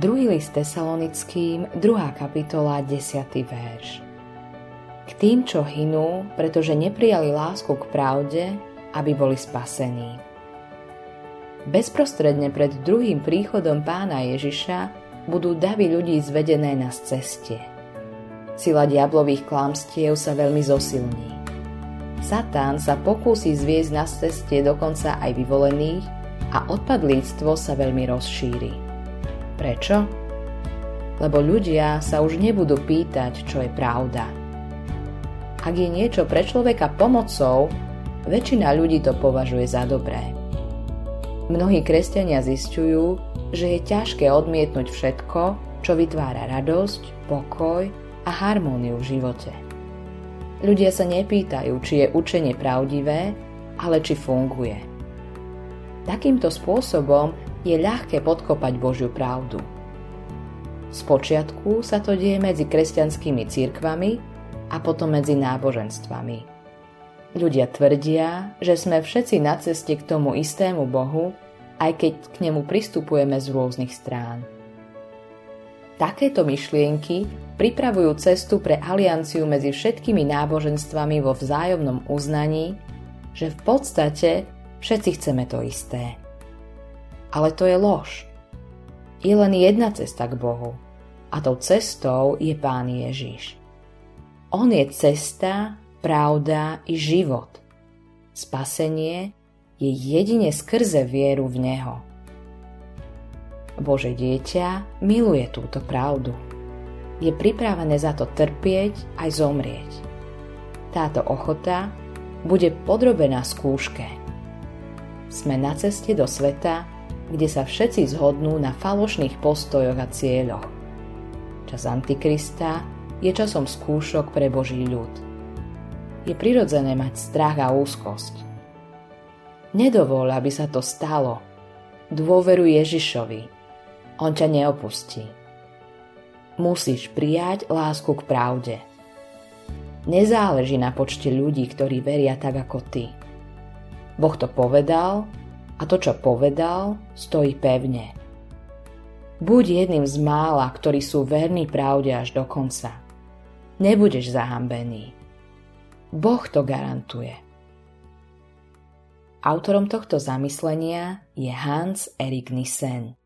Druhý list tesalonickým, 2. kapitola, 10. verš. K tým, čo hynú, pretože neprijali lásku k pravde, aby boli spasení. Bezprostredne pred druhým príchodom pána Ježiša budú davy ľudí zvedené na ceste. Sila diablových klamstiev sa veľmi zosilní. Satán sa pokúsi zviesť na ceste dokonca aj vyvolených a odpadlíctvo sa veľmi rozšíri. Prečo? Lebo ľudia sa už nebudú pýtať, čo je pravda. Ak je niečo pre človeka pomocou, väčšina ľudí to považuje za dobré. Mnohí kresťania zistujú, že je ťažké odmietnúť všetko, čo vytvára radosť, pokoj a harmóniu v živote. Ľudia sa nepýtajú, či je učenie pravdivé, ale či funguje. Takýmto spôsobom je ľahké podkopať Božiu pravdu. Spočiatku sa to deje medzi kresťanskými cirkvami a potom medzi náboženstvami. Ľudia tvrdia, že sme všetci na ceste k tomu istému Bohu, aj keď k nemu pristupujeme z rôznych strán. Takéto myšlienky pripravujú cestu pre alianciu medzi všetkými náboženstvami vo vzájomnom uznaní, že v podstate všetci chceme to isté. Ale to je lož. Je len jedna cesta k Bohu. A tou cestou je Pán Ježiš. On je cesta, pravda i život. Spasenie je jedine skrze vieru v Neho. Bože dieťa miluje túto pravdu. Je pripravené za to trpieť aj zomrieť. Táto ochota bude podrobená skúške. Sme na ceste do sveta, kde sa všetci zhodnú na falošných postojoch a cieľoch. Čas Antikrista je časom skúšok pre Boží ľud. Je prirodzené mať strach a úzkosť. Nedovol, aby sa to stalo. Dôveru Ježišovi. On ťa neopustí. Musíš prijať lásku k pravde. Nezáleží na počte ľudí, ktorí veria tak ako ty. Boh to povedal a to, čo povedal, stojí pevne. Buď jedným z mála, ktorí sú verní pravde až do konca. Nebudeš zahambený. Boh to garantuje. Autorom tohto zamyslenia je Hans Erik Nissen.